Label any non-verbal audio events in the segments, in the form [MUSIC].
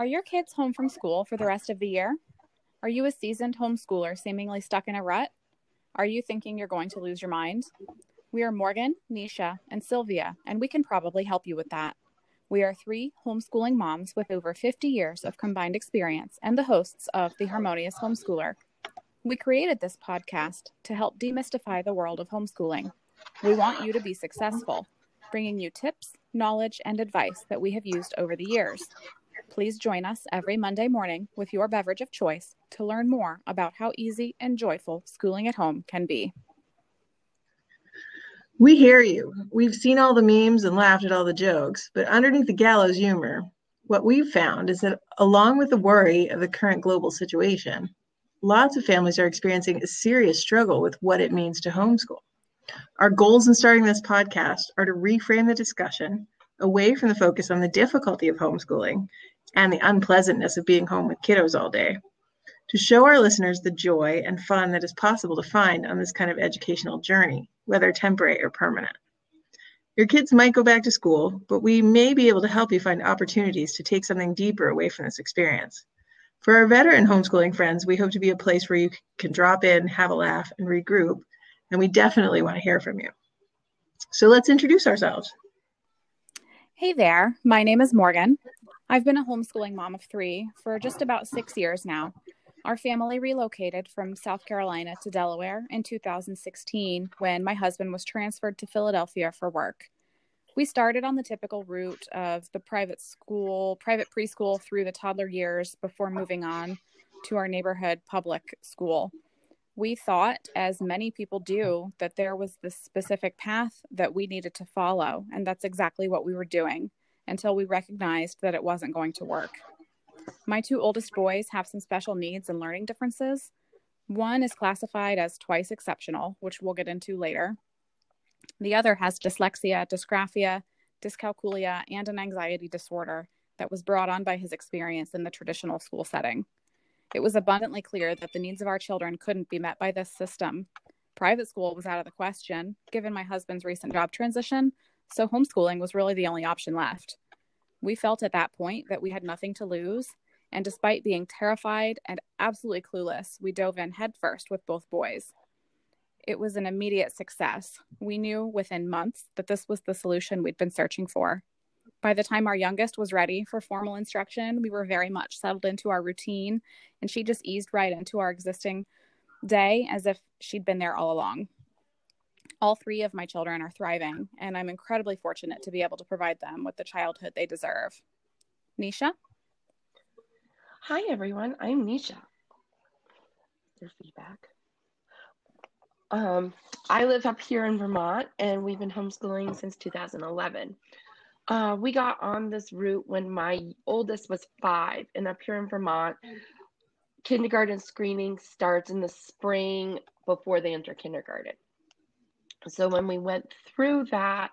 Are your kids home from school for the rest of the year? Are you a seasoned homeschooler seemingly stuck in a rut? Are you thinking you're going to lose your mind? We are Morgan, Nisha, and Sylvia, and we can probably help you with that. We are three homeschooling moms with over 50 years of combined experience and the hosts of The Harmonious Homeschooler. We created this podcast to help demystify the world of homeschooling. We want you to be successful, bringing you tips, knowledge, and advice that we have used over the years. Please join us every Monday morning with your beverage of choice to learn more about how easy and joyful schooling at home can be. We hear you. We've seen all the memes and laughed at all the jokes, but underneath the gallows humor, what we've found is that along with the worry of the current global situation, lots of families are experiencing a serious struggle with what it means to homeschool. Our goals in starting this podcast are to reframe the discussion away from the focus on the difficulty of homeschooling and the unpleasantness of being home with kiddos all day, to show our listeners the joy and fun that is possible to find on this kind of educational journey, whether temporary or permanent. Your kids might go back to school, but we may be able to help you find opportunities to take something deeper away from this experience. For our veteran homeschooling friends, we hope to be a place where you can drop in, have a laugh, and regroup, and we definitely want to hear from you. So let's introduce ourselves. Hey there, my name is Morgan. I've been a homeschooling mom of three for just about six years now. Our family relocated from South Carolina to Delaware in 2016 when my husband was transferred to Philadelphia for work. We started on the typical route of the private school, private preschool through the toddler years before moving on to our neighborhood public school we thought, as many people do, that there was this specific path that we needed to follow. And that's exactly what we were doing until we recognized that it wasn't going to work. My two oldest boys have some special needs and learning differences. One is classified as twice exceptional, which we'll get into later. The other has dyslexia, dysgraphia, dyscalculia, and an anxiety disorder that was brought on by his experience in the traditional school setting. It was abundantly clear that the needs of our children couldn't be met by this system. Private school was out of the question, given my husband's recent job transition, so homeschooling was really the only option left. We felt at that point that we had nothing to lose, and despite being terrified and absolutely clueless, we dove in headfirst with both boys. It was an immediate success. We knew within months that this was the solution we'd been searching for. By the time our youngest was ready for formal instruction, we were very much settled into our routine, and she just eased right into our existing day as if she'd been there all along. All three of my children are thriving, and I'm incredibly fortunate to be able to provide them with the childhood they deserve. Nisha? Hi, everyone. I'm Nisha. Your feedback. Um, I live up here in Vermont, and we've been homeschooling since 2011. Uh, we got on this route when my oldest was five, and up here in Vermont, kindergarten screening starts in the spring before they enter kindergarten. So when we went through that,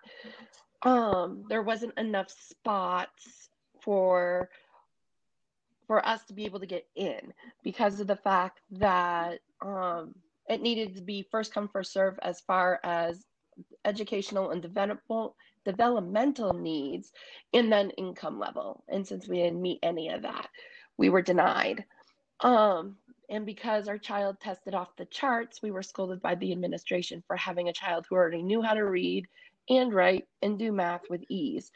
um, there wasn't enough spots for for us to be able to get in because of the fact that um, it needed to be first come first serve as far as educational and developmental developmental needs and then income level. And since we didn't meet any of that, we were denied. Um, and because our child tested off the charts, we were scolded by the administration for having a child who already knew how to read and write and do math with ease.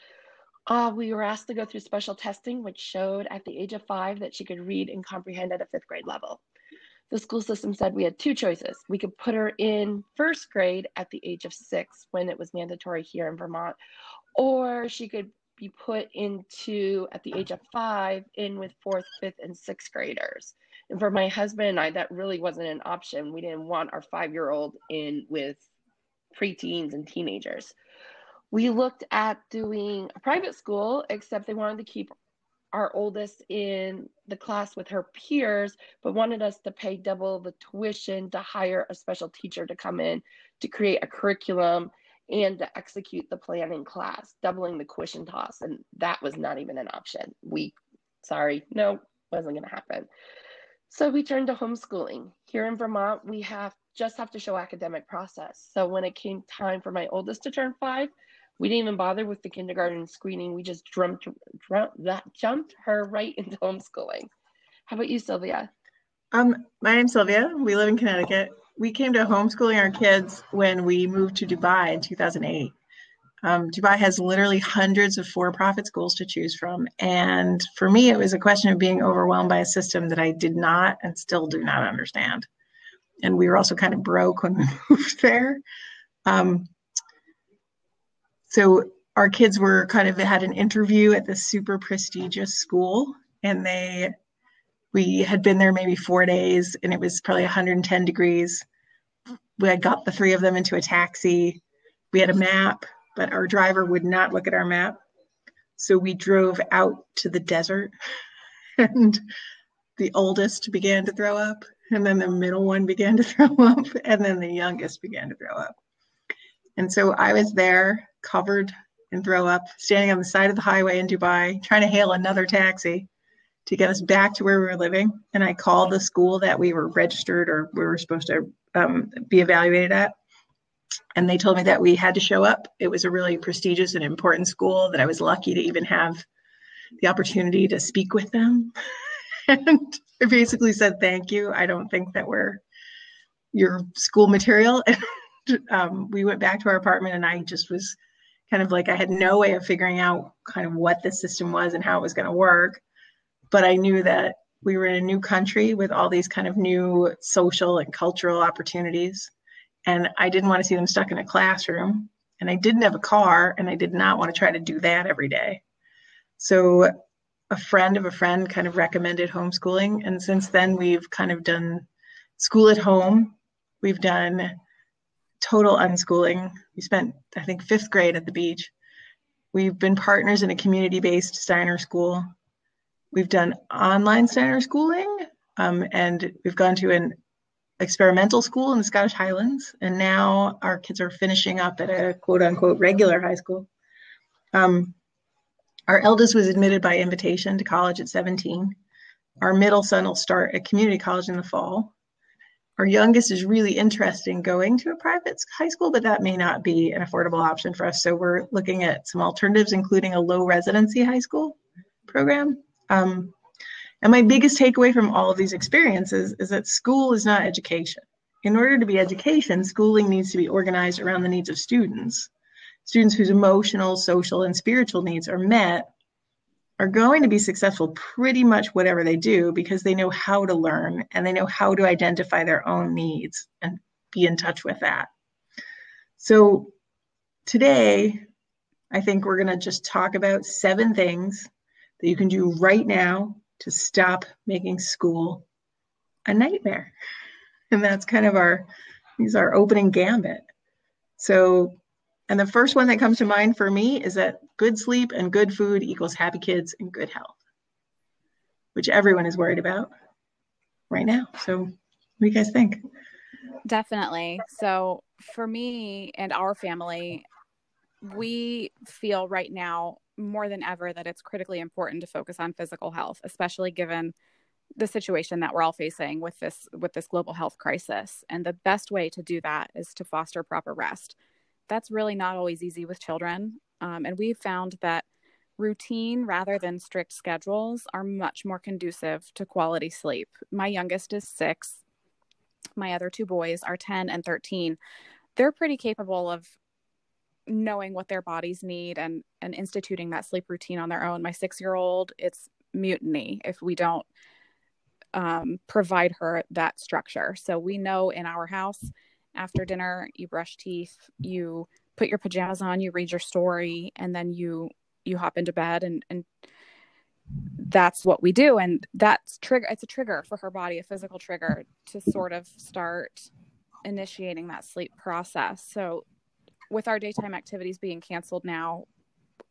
Uh, we were asked to go through special testing, which showed at the age of five that she could read and comprehend at a fifth grade level the school system said we had two choices. We could put her in first grade at the age of six when it was mandatory here in Vermont, or she could be put into at the age of five in with fourth, fifth, and sixth graders. And for my husband and I, that really wasn't an option. We didn't want our five year old in with preteens and teenagers. We looked at doing a private school, except they wanted to keep our oldest in the class with her peers, but wanted us to pay double the tuition to hire a special teacher to come in to create a curriculum and to execute the plan in class, doubling the tuition toss. And that was not even an option. We, sorry, no, wasn't going to happen. So we turned to homeschooling. Here in Vermont, we have just have to show academic process. So when it came time for my oldest to turn five, We didn't even bother with the kindergarten screening. We just jumped, jumped that jumped her right into homeschooling. How about you, Sylvia? Um, my name's Sylvia. We live in Connecticut. We came to homeschooling our kids when we moved to Dubai in 2008. Um, Dubai has literally hundreds of for-profit schools to choose from, and for me, it was a question of being overwhelmed by a system that I did not and still do not understand. And we were also kind of broke when we [LAUGHS] moved there. Um, so our kids were kind of had an interview at this super prestigious school, and they we had been there maybe four days, and it was probably 110 degrees. We had got the three of them into a taxi. We had a map but our driver would not look at our map. So we drove out to the desert [LAUGHS] and the oldest began to throw up and then the middle one began to [LAUGHS] throw up and then the youngest began to throw up. And so I was there covered in throw up, standing on the side of the highway in Dubai, trying to hail another taxi to get us back to where we were living. And I called the school that we were registered or we were supposed to um, be evaluated at and they told me that we had to show up. It was a really prestigious and important school that I was lucky to even have the opportunity to speak with them. [LAUGHS] and I basically said, thank you. I don't think that we're your school material. [LAUGHS] And um, we went back to our apartment and I just was kind of like, I had no way of figuring out kind of what the system was and how it was going to work. But I knew that we were in a new country with all these kind of new social and cultural opportunities and I didn't want to see them stuck in a classroom. And I didn't have a car, and I did not want to try to do that every day. So a friend of a friend kind of recommended homeschooling. And since then, we've kind of done school at home. We've done total unschooling. We spent, I think, fifth grade at the beach. We've been partners in a community based Steiner school. We've done online Steiner schooling, um, and we've gone to an experimental school in the Scottish Highlands, and now our kids are finishing up at a quote unquote regular high school. Um, our eldest was admitted by invitation to college at 17. Our middle son will start at community college in the fall. Our youngest is really interested in going to a private high school, but that may not be an affordable option for us. So we're looking at some alternatives, including a low residency high school program. Um, and my biggest takeaway from all of these experiences is that school is not education. In order to be education, schooling needs to be organized around the needs of students. Students whose emotional, social, and spiritual needs are met are going to be successful pretty much whatever they do because they know how to learn and they know how to identify their own needs and be in touch with that. So today, I think we're going to just talk about seven things that you can do right now to stop making school a nightmare. And that's kind of our these our opening gambit. So and the first one that comes to mind for me is that good sleep and good food equals happy kids and good health, which everyone is worried about right now. So, what do you guys think? Definitely. So, for me and our family, we feel right now more than ever that it's critically important to focus on physical health, especially given the situation that we're all facing with this with this global health crisis. And the best way to do that is to foster proper rest. That's really not always easy with children, um, and we've found that routine rather than strict schedules are much more conducive to quality sleep. My youngest is six. My other two boys are 10 and 13. They're pretty capable of knowing what their bodies need and and instituting that sleep routine on their own. My six year old it's mutiny if we don't um, provide her that structure. So we know in our house after dinner you brush teeth you put your pajamas on you read your story and then you you hop into bed and and that's what we do. And that's trigger it's a trigger for her body a physical trigger to sort of start initiating that sleep process. So with our daytime activities being canceled now,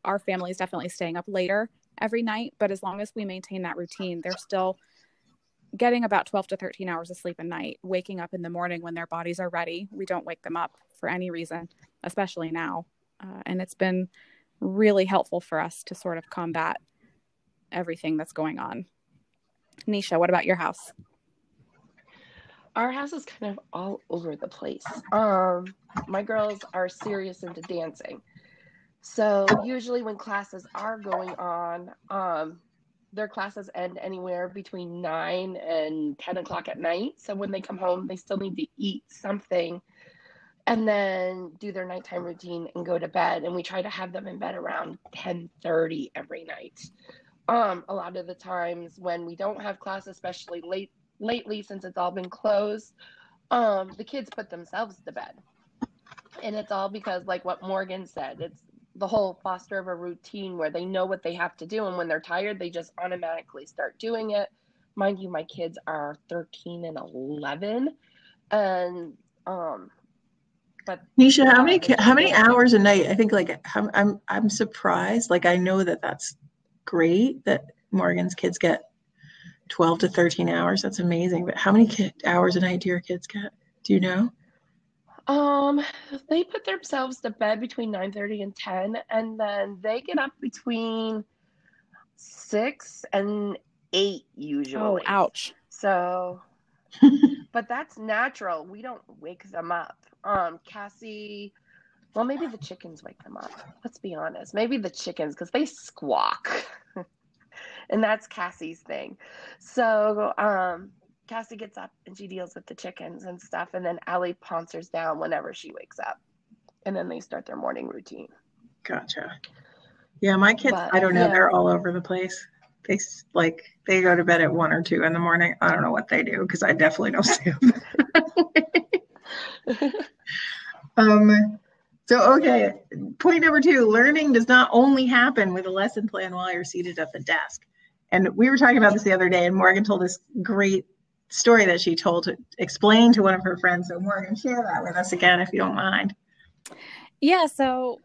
our family is definitely staying up later every night. But as long as we maintain that routine, they're still getting about 12 to 13 hours of sleep a night, waking up in the morning when their bodies are ready. We don't wake them up for any reason, especially now. Uh, and it's been really helpful for us to sort of combat everything that's going on. Nisha, what about your house? Our house is kind of all over the place. Um, my girls are serious into dancing. So usually when classes are going on, um, their classes end anywhere between nine and 10 o'clock at night. So when they come home, they still need to eat something and then do their nighttime routine and go to bed. And we try to have them in bed around 1030 every night. Um, a lot of the times when we don't have class, especially late lately since it's all been closed, um, the kids put themselves to bed. And it's all because like what Morgan said, it's the whole foster of a routine where they know what they have to do and when they're tired they just automatically start doing it mind you my kids are 13 and 11 and um but Nisha, how many how many hours a night? I think like I'm I'm I'm surprised. Like I know that that's great that Morgan's kids get 12 to 13 hours. That's amazing. But how many kid, hours a night do your kids get? Do you know? Um, they put themselves to bed between 9:30 and 10 and then they get up between 6 and 8 usually. Oh, ouch. So [LAUGHS] but that's natural. We don't wake them up. Um, Cassie, well, maybe the chickens wake them up. Let's be honest. Maybe the chickens because they squawk. [LAUGHS] and that's Cassie's thing. So, um, Cassie gets up and she deals with the chickens and stuff, and then Allie pouncers down whenever she wakes up, and then they start their morning routine. Gotcha. Yeah, my kids, But, I don't know, yeah. they're all over the place. They like they go to bed at one or two in the morning. I don't know what they do because I definitely don't [LAUGHS] up. [LAUGHS] um, so okay, point number two: learning does not only happen with a lesson plan while you're seated at the desk. And we were talking about this the other day, and Morgan told this great story that she told to explain to one of her friends. So Morgan, share that with us again if you don't mind. Yeah, so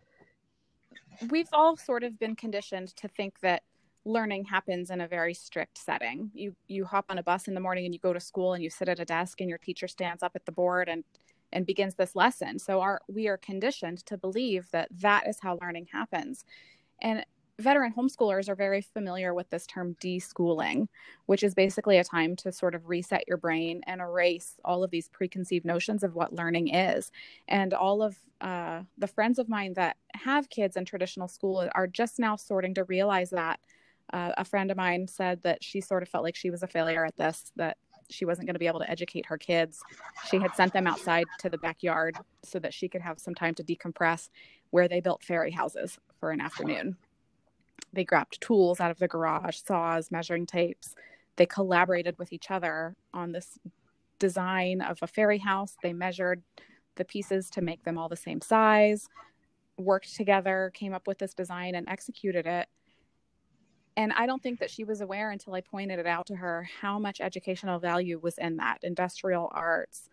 we've all sort of been conditioned to think that learning happens in a very strict setting. You you hop on a bus in the morning and you go to school and you sit at a desk and your teacher stands up at the board and and begins this lesson. So our we are conditioned to believe that that is how learning happens. And veteran homeschoolers are very familiar with this term deschooling, which is basically a time to sort of reset your brain and erase all of these preconceived notions of what learning is. And all of uh, the friends of mine that have kids in traditional school are just now sorting to realize that. Uh, a friend of mine said that she sort of felt like she was a failure at this, that she wasn't going to be able to educate her kids. She had sent them outside to the backyard so that she could have some time to decompress, where they built fairy houses for an afternoon. They grabbed tools out of the garage, saws, measuring tapes. They collaborated with each other on this design of a fairy house. They measured the pieces to make them all the same size, worked together, came up with this design, and executed it. And I don't think that she was aware until I pointed it out to her how much educational value was in that industrial arts,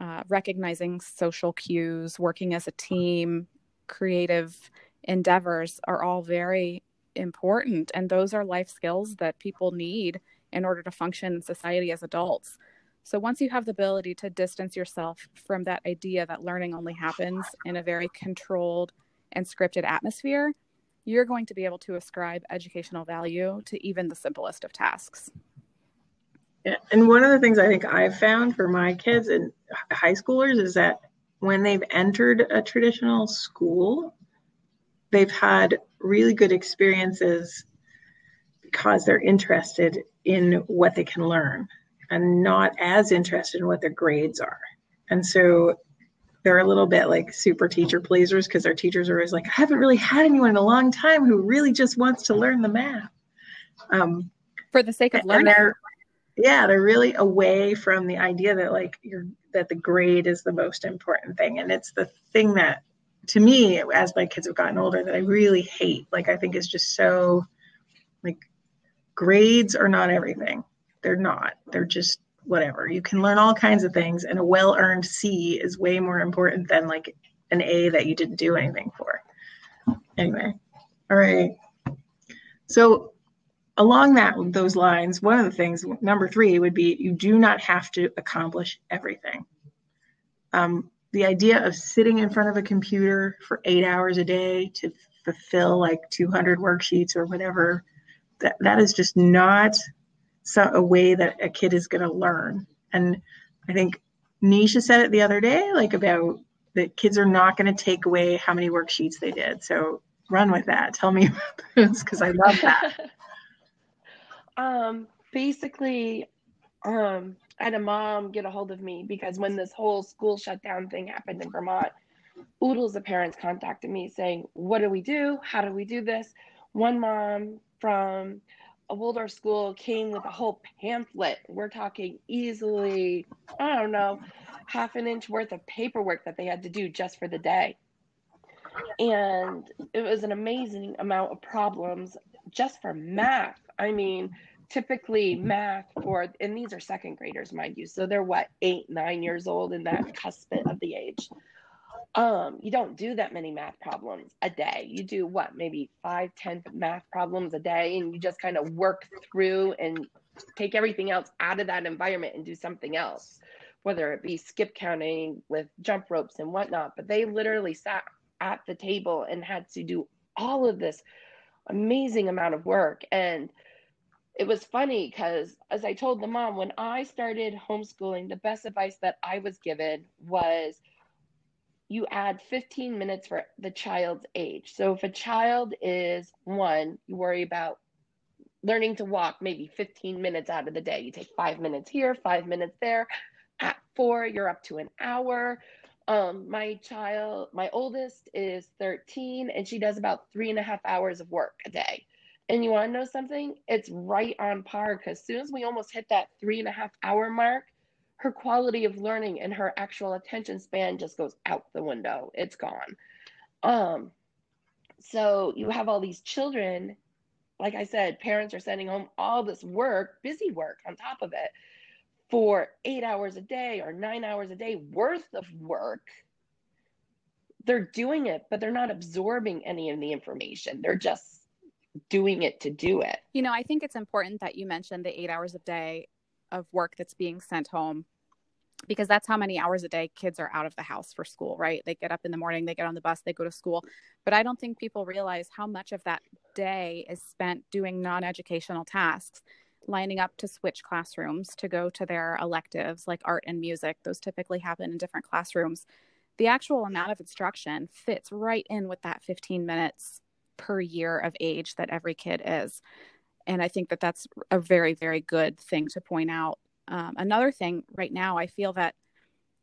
uh, recognizing social cues, working as a team, creative endeavors are all very important. And those are life skills that people need in order to function in society as adults. So once you have the ability to distance yourself from that idea that learning only happens in a very controlled and scripted atmosphere, you're going to be able to ascribe educational value to even the simplest of tasks. Yeah, and one of the things I think I've found for my kids and high schoolers is that when they've entered a traditional school, they've had really good experiences because they're interested in what they can learn and not as interested in what their grades are. And so they're a little bit like super teacher pleasers because their teachers are always like, I haven't really had anyone in a long time who really just wants to learn the math. Um, For the sake of learning. they're yeah they're really away from the idea that like you're that the grade is the most important thing and it's the thing that to me as my kids have gotten older that i really hate like i think is just so like grades are not everything. They're not. They're just whatever. You can learn all kinds of things and a well-earned c is way more important than like an a that you didn't do anything for. Anyway. All right. So along that those lines one of the things number three would be you do not have to accomplish everything. Um, the idea of sitting in front of a computer for eight hours a day to fulfill like 200 worksheets or whatever that, that is just not so, a way that a kid is going to learn and i think nisha said it the other day like about that kids are not going to take away how many worksheets they did so run with that. Tell me because I love that. [LAUGHS] um, basically, um, Had a mom get a hold of me because when this whole school shutdown thing happened in Vermont, oodles of parents contacted me saying, What do we do? How do we do this? One mom from a Waldorf school came with a whole pamphlet. We're talking easily, I don't know, half an inch worth of paperwork that they had to do just for the day. And it was an amazing amount of problems just for math. I mean, typically math for, and these are second graders, mind you. So they're what, eight, nine years old in that cusp of the age. Um you don't do that many math problems a day. You do what maybe five ten math problems a day and you just kind of work through and take everything else out of that environment and do something else whether it be skip counting with jump ropes and whatnot. But they literally sat at the table and had to do all of this amazing amount of work. And it was funny because as i told the mom when i started homeschooling the best advice that i was given was you add 15 minutes for the child's age. So if a child is one, you worry about learning to walk maybe 15 minutes out of the day. You take five minutes here, five minutes there. At four, you're up to an hour. Um, my child, my oldest is 13, and she does about three and a half hours of work a day. And you want to know something? It's right on par because as soon as we almost hit that three and a half hour mark, her quality of learning and her actual attention span just goes out the window. It's gone. Um, so you have all these children, like I said, parents are sending home all this work, busy work on top of it for eight hours a day or nine hours a day worth of work. They're doing it, but they're not absorbing any of the information. They're just doing it to do it. You know, I think it's important that you mentioned the eight hours a day of work that's being sent home because that's how many hours a day kids are out of the house for school, right? They get up in the morning, they get on the bus, they go to school. But I don't think people realize how much of that day is spent doing non educational tasks, lining up to switch classrooms to go to their electives like art and music. Those typically happen in different classrooms. The actual amount of instruction fits right in with that 15 minutes per year of age that every kid is. And I think that that's a very, very good thing to point out um, another thing right now, I feel that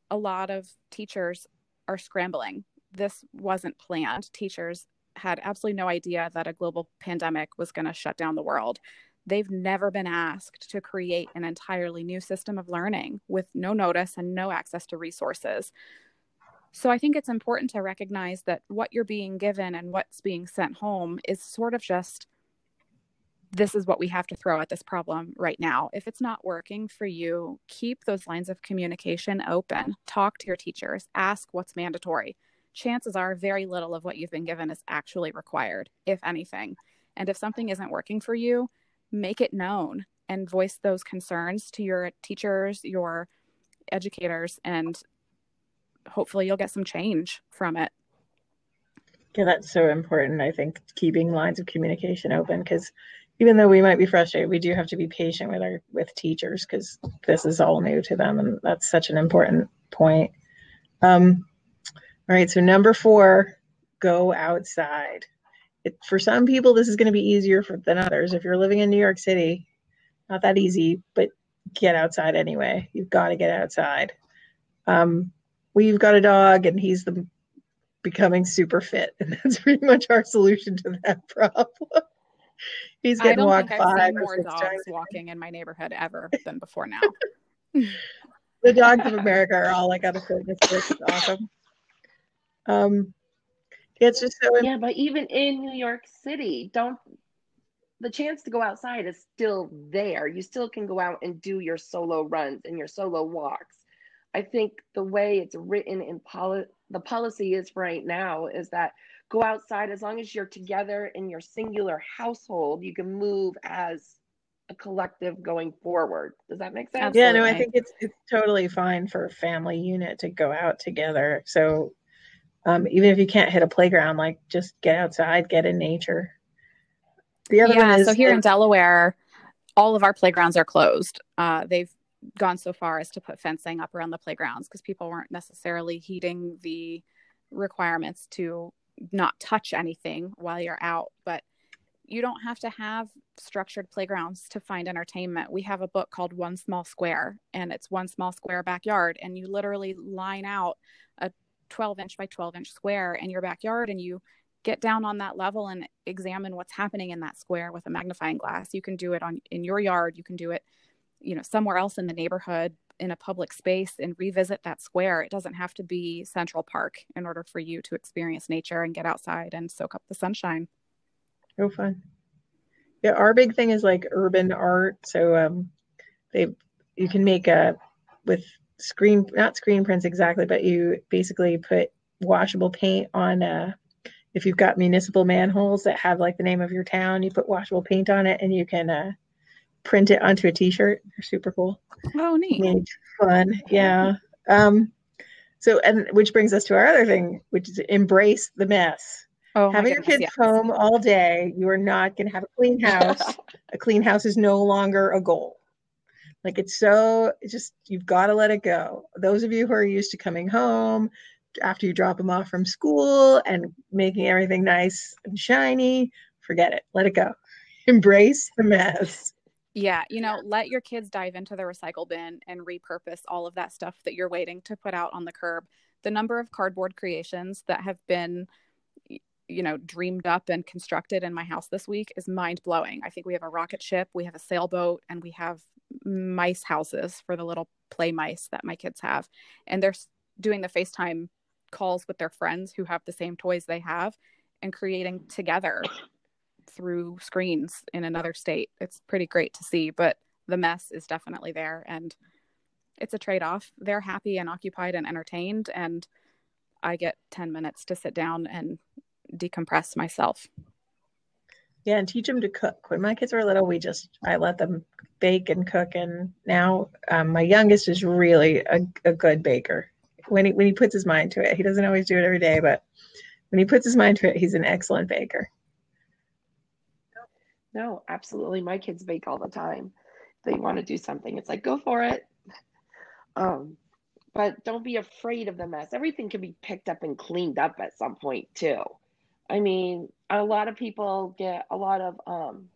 a lot of teachers are scrambling. This wasn't planned. Teachers had absolutely no idea that a global pandemic was going to shut down the world. They've never been asked to create an entirely new system of learning with no notice and no access to resources. So I think it's important to recognize that what you're being given and what's being sent home is sort of just this is what we have to throw at this problem right now. If it's not working for you, keep those lines of communication open. Talk to your teachers, ask what's mandatory. Chances are very little of what you've been given is actually required, if anything. And if something isn't working for you, make it known and voice those concerns to your teachers, your educators, and hopefully you'll get some change from it. Yeah, that's so important. I think keeping lines of communication open because even though we might be frustrated, we do have to be patient with our with teachers because this is all new to them, and that's such an important point. Um, all right, so number four, go outside. It, for some people, this is going to be easier for, than others. If you're living in New York City, not that easy, but get outside anyway. You've got to get outside. Um, we've got a dog, and he's the becoming super fit, [LAUGHS] and that's pretty much our solution to that [LAUGHS] problem. He's getting I don't walked think I've seen more dogs walking in my neighborhood ever than before now. [LAUGHS] the dogs of America are all like on a fitness It's awesome. Um, it's just so yeah, but even in New York City, don't the chance to go outside is still there. You still can go out and do your solo runs and your solo walks. I think the way it's written in poli- the policy is right now is that go outside as long as you're together in your singular household you can move as a collective going forward. Does that make sense? Yeah no i think it's it's totally fine for a family unit to go out together. So um, even if you can't hit a playground like just get outside get in nature. The other yeah, so here in delaware all of our playgrounds are closed. Uh, they've gone so far as to put fencing up around the playgrounds because people weren't necessarily heeding the requirements to not touch anything while you're out. But you don't have to have structured playgrounds to find entertainment. We have a book called One Small Square, and it's one small square backyard, and you literally line out a 12 inch by 12 inch square in your backyard and you get down on that level and examine what's happening in that square with a magnifying glass you can do it on in your yard you can do it you know somewhere else in the neighborhood in a public space and revisit that square it doesn't have to be central park in order for you to experience nature and get outside and soak up the sunshine. Oh fun. Yeah our big thing is like urban art. So um they you can make a with screen not screen prints exactly but you basically put washable paint on a if you've got municipal manholes that have like the name of your town, you put washable paint on it and you can uh, print it onto a t-shirt. They're super cool. Oh, neat. fun. Yeah. Um, so, and which brings us to our other thing, which is embrace the mess. Oh, Having your kids yes. home all day, you are not going to have a clean [LAUGHS] house. a clean house is no longer a goal. Like it's so, it's just, you've got to let it go. Those of you who are used to coming home, after you drop them off from school and making everything nice and shiny, forget it. Let it go. Embrace the mess. Yeah, you know, let your kids dive into the recycle bin and repurpose all of that stuff that you're waiting to put out on the curb. The number of cardboard creations that have been you know dreamed up and constructed in my house this week is mind blowing. I think we have a rocket ship, we have a sailboat, and we have mice houses for the little play mice that my kids have. And they're doing the FaceTime calls with their friends who have the same toys they have and creating together through screens in another state. It's pretty great to see, but the mess is definitely there and it's a trade off. They're happy and occupied and entertained, and I get 10 minutes to sit down and decompress myself. Yeah, and teach them to cook. When my kids were little, we just, I let them bake and cook. And now um, my youngest is really a, a good baker when he when he puts his mind to it. He doesn't always do it every day, but when he puts his mind to it, he's an excellent baker. No, absolutely. My kids bake all the time. They want to do something, it's like go for it. Um, but don't be afraid of the mess. Everything can be picked up and cleaned up at some point too. I mean, a lot of people get a lot of um,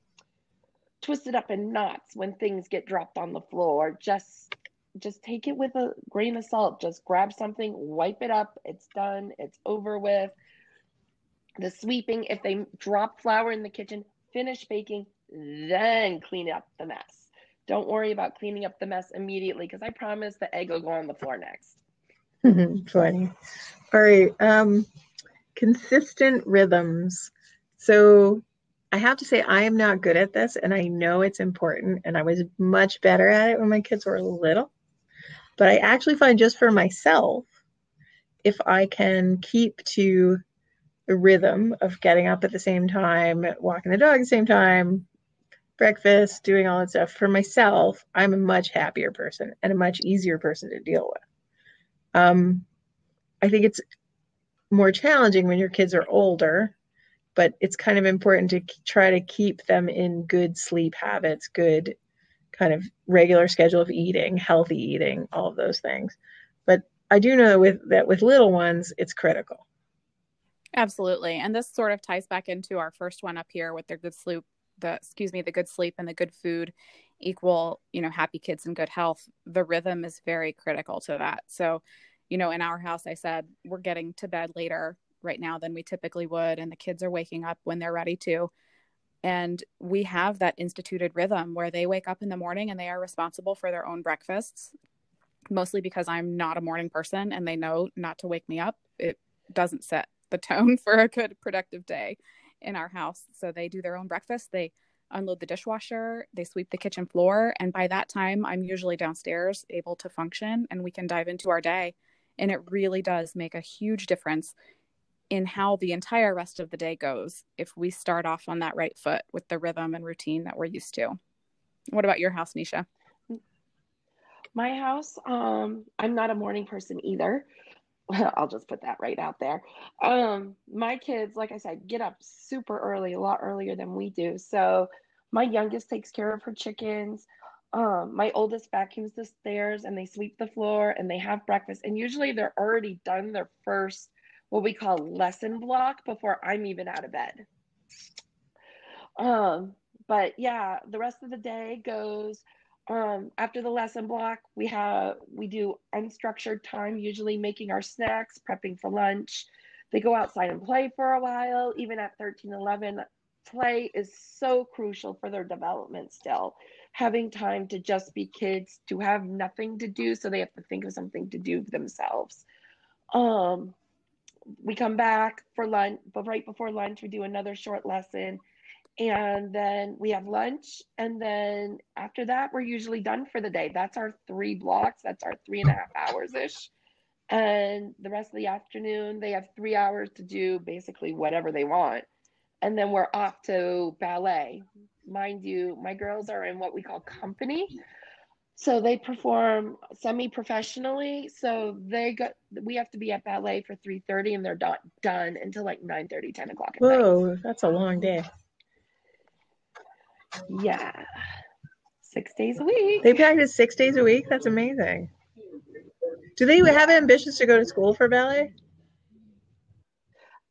twisted up in knots when things get dropped on the floor. Just just take it with a grain of salt. Just grab something, wipe it up. It's done. It's over with. The sweeping, if they drop flour in the kitchen, finish baking, then clean up the mess. Don't worry about cleaning up the mess immediately because I promise the egg will go on the floor next. [LAUGHS] Funny. All right. Um, consistent rhythms. So I have to say, I am not good at this, and I know it's important. And I was much better at it when my kids were little. But I actually find just for myself, if I can keep to rhythm of getting up at the same time, walking the dog at the same time, breakfast, doing all that stuff, for myself, I'm a much happier person and a much easier person to deal with. Um, I think it's more challenging when your kids are older, but it's kind of important to try to keep them in good sleep habits, good kind of regular schedule of eating, healthy eating, all of those things. But I do know with that with little ones, it's critical. Absolutely. And this sort of ties back into our first one up here with their good sleep, the excuse me, the good sleep and the good food equal, you know, happy kids and good health. The rhythm is very critical to that. So, you know, in our house I said we're getting to bed later right now than we typically would and the kids are waking up when they're ready to and we have that instituted rhythm where they wake up in the morning and they are responsible for their own breakfasts, mostly because I'm not a morning person and they know not to wake me up. It doesn't set the tone [LAUGHS] for a good, productive day in our house. So they do their own breakfast. They unload the dishwasher, they sweep the kitchen floor. And by that time, I'm usually downstairs able to function and we can dive into our day. And it really does make a huge difference in how the entire rest of the day goes if we start off on that right foot with the rhythm and routine that we're used to. What about your house, Nisha? My house, um, I'm not a morning person either. [LAUGHS] I'll just put that right out there. Um, my kids, like I said, get up super early, a lot earlier than we do. So my youngest takes care of her chickens. Um, my oldest vacuums the stairs and they sweep the floor and they have breakfast. And usually they're already done their first what we call lesson block before I'm even out of bed. Um, but yeah, the rest of the day goes um, after the lesson block. We have we do unstructured time, usually making our snacks, prepping for lunch. They go outside and play for a while. Even at 13, 11, play is so crucial for their development still. Having time to just be kids, to have nothing to do, so they have to think of something to do themselves. Um, we come back for lunch, but right before lunch, we do another short lesson and then we have lunch. And then after that we're usually done for the day. That's our three blocks. That's our three and a half hours ish and the rest of the afternoon they have three hours to do basically whatever they want. And then we're off to ballet. Mind you my girls are in what we call company. So they perform semi-professionally. So they got we have to be at ballet for 3.30 and they're not done until like 9.30 10 o'clock at Whoa, night. that's a long day. Yeah. Six days a week. They practice six days a week. That's amazing. Do they have ambitions to go to school for ballet?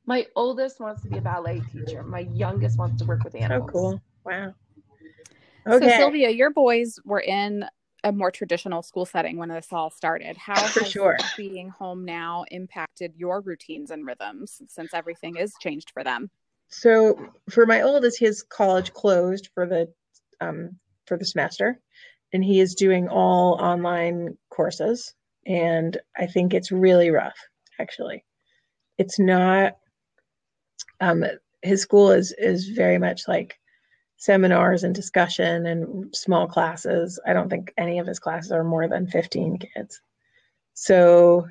My oldest wants to be a ballet teacher. My youngest wants to work with oh, animals. Oh, cool. Wow. So Okay. Sylvia, your boys were in a more traditional school setting when this all started. How For has sure. being home now impacted your routines and rhythms since everything is changed for them? So for my oldest, his college closed for the um, for the semester, and he is doing all online courses. And I think it's really rough, actually. It's not. Um, his school is is very much like seminars and discussion and small classes. I don't think any of his classes are more than 15 kids. So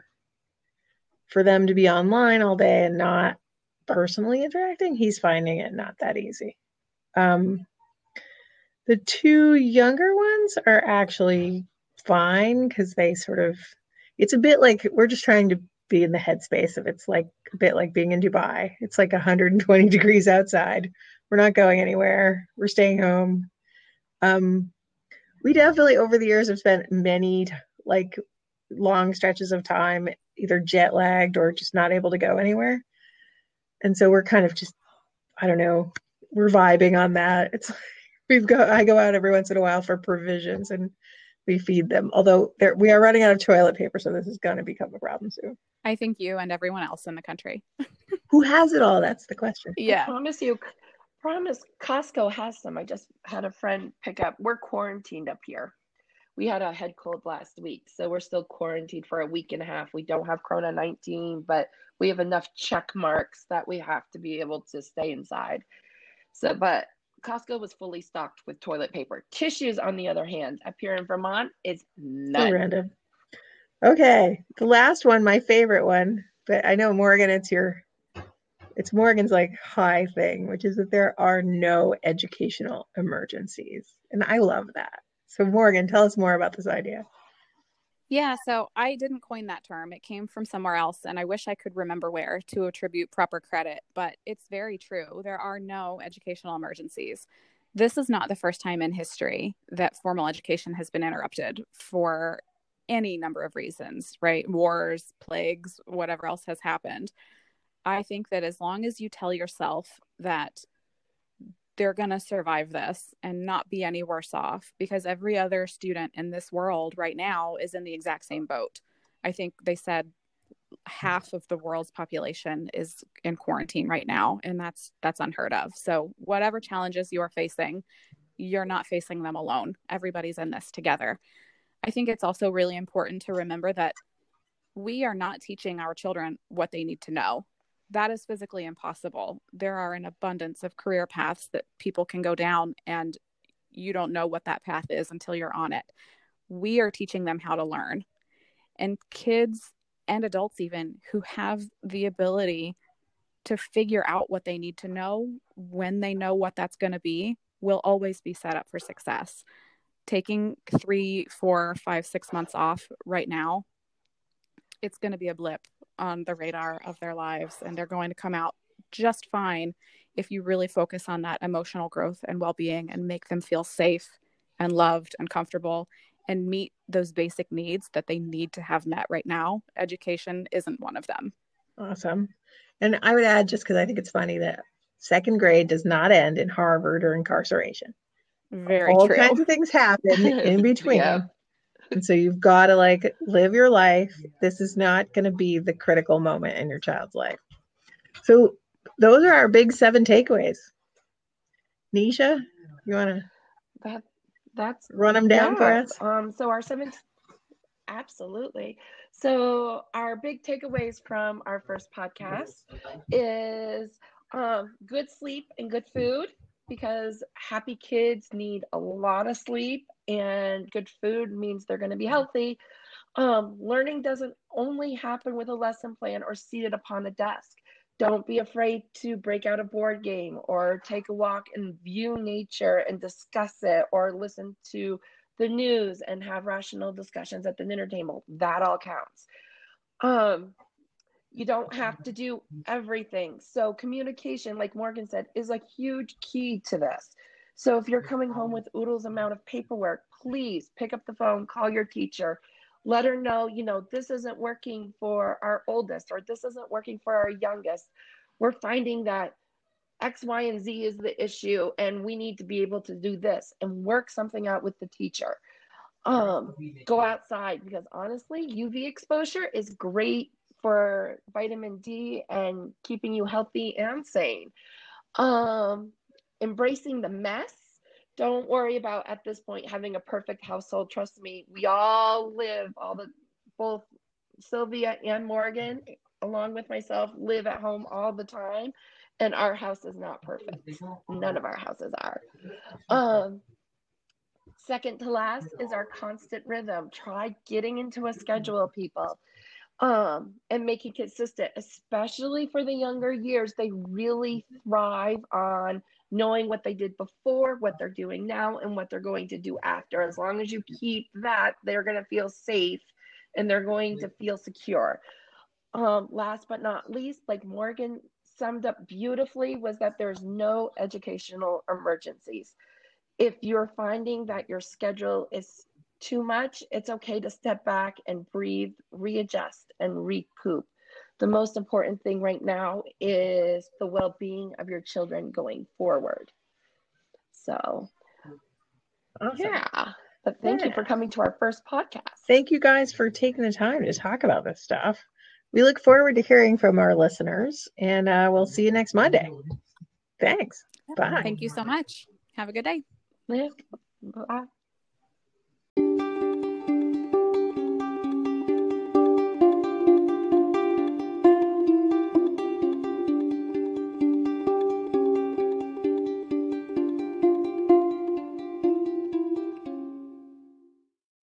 for them to be online all day and not personally interacting, he's finding it not that easy. Um, the two younger ones are actually fine because they sort of, it's a bit like we're just trying to be in the headspace of it's like a bit like being in Dubai. It's like 120 [LAUGHS] degrees outside. We're not going anywhere. We're staying home. Um, we definitely over the years have spent many like long stretches of time either jet lagged or just not able to go anywhere and so we're kind of just i don't know we're vibing on that it's [LAUGHS] we've got i go out every once in a while for provisions and we feed them although we are running out of toilet paper so this is going to become a problem soon I think you and everyone else in the country. [LAUGHS] who has it all that's the question I Yeah. promise you, promise Costco has some. I just had a friend pick up. We're quarantined up here. We had a head cold last week, so we're still quarantined for a week and a half. We don't have Corona 19, but we have enough check marks that we have to be able to stay inside. So, but Costco was fully stocked with toilet paper. Tissues, on the other hand, up here in Vermont, is so none. random okay the last one my favorite one but i know morgan it's your it's morgan's like high thing which is that there are no educational emergencies and i love that so morgan tell us more about this idea Yeah, so I didn't coin that term. It came from somewhere else, and I wish I could remember where to attribute proper credit, but it's very true. There are no educational emergencies. This is not the first time in history that formal education has been interrupted for any number of reasons, right? Wars, plagues, whatever else has happened. I think that as long as you tell yourself that they're going to survive this and not be any worse off because every other student in this world right now is in the exact same boat. I think they said half of the world's population is in quarantine right now and that's that's unheard of. So whatever challenges you are facing, you're not facing them alone. Everybody's in this together. I think it's also really important to remember that we are not teaching our children what they need to know that is physically impossible. There are an abundance of career paths that people can go down, and you don't know what that path is until you're on it. We are teaching them how to learn. And kids and adults, even who have the ability to figure out what they need to know when they know what that's going to be, will always be set up for success. Taking three, four, five, six months off right now, it's going to be a blip on the radar of their lives and they're going to come out just fine if you really focus on that emotional growth and well-being and make them feel safe and loved and comfortable and meet those basic needs that they need to have met right now education isn't one of them Awesome. And I would add, just because I think it's funny, that second grade does not end in Harvard or incarceration. Very All true. kinds of things happen in [LAUGHS] between. Yeah. And so you've got to like live your life. This is not going to be the critical moment in your child's life. So those are our big seven takeaways. Nisha, you want to That that's run them down for us? Um, so our seventh, absolutely. So our big takeaways from our first podcast is um, good sleep and good food because happy kids need a lot of sleep and good food means they're going to be healthy. Um, learning doesn't only happen with a lesson plan or seated upon a desk. Don't be afraid to break out a board game or take a walk and view nature and discuss it or listen to the news and have rational discussions at the dinner table. That all counts. Um, you don't have to do everything. So, communication, like Morgan said, is a huge key to this. So, if you're coming home with oodles amount of paperwork, please pick up the phone, call your teacher, let her know, you know, this isn't working for our oldest or this isn't working for our youngest. We're finding that X, Y, and Z is the issue, and we need to be able to do this and work something out with the teacher. Um, go outside because honestly, UV exposure is great for vitamin D and keeping you healthy and sane. Um, embracing the mess. Don't worry about at this point having a perfect household. Trust me, we all live, all the both Sylvia and Morgan, along with myself, live at home all the time, and our house is not perfect. None of our houses are. Um, second to last is our constant rhythm. Try getting into a schedule, people um, and making consistent, especially for the younger years. They really thrive on knowing what they did before, what they're doing now, and what they're going to do after. As long as you keep that, they're going to feel safe and they're going to feel secure. Um, last but not least, like Morgan summed up beautifully, was that there's no educational emergencies. If you're finding that your schedule is too much, it's okay to step back and breathe, readjust, and recoup. The most important thing right now is the well being of your children going forward. So, Awesome. yeah. But thank you for coming to our first podcast. Thank you guys for taking the time to talk about this stuff. We look forward to hearing from our listeners, and uh, we'll see you next Monday. Thanks. Bye. Thank you so much. Have a good day. Yeah. Bye.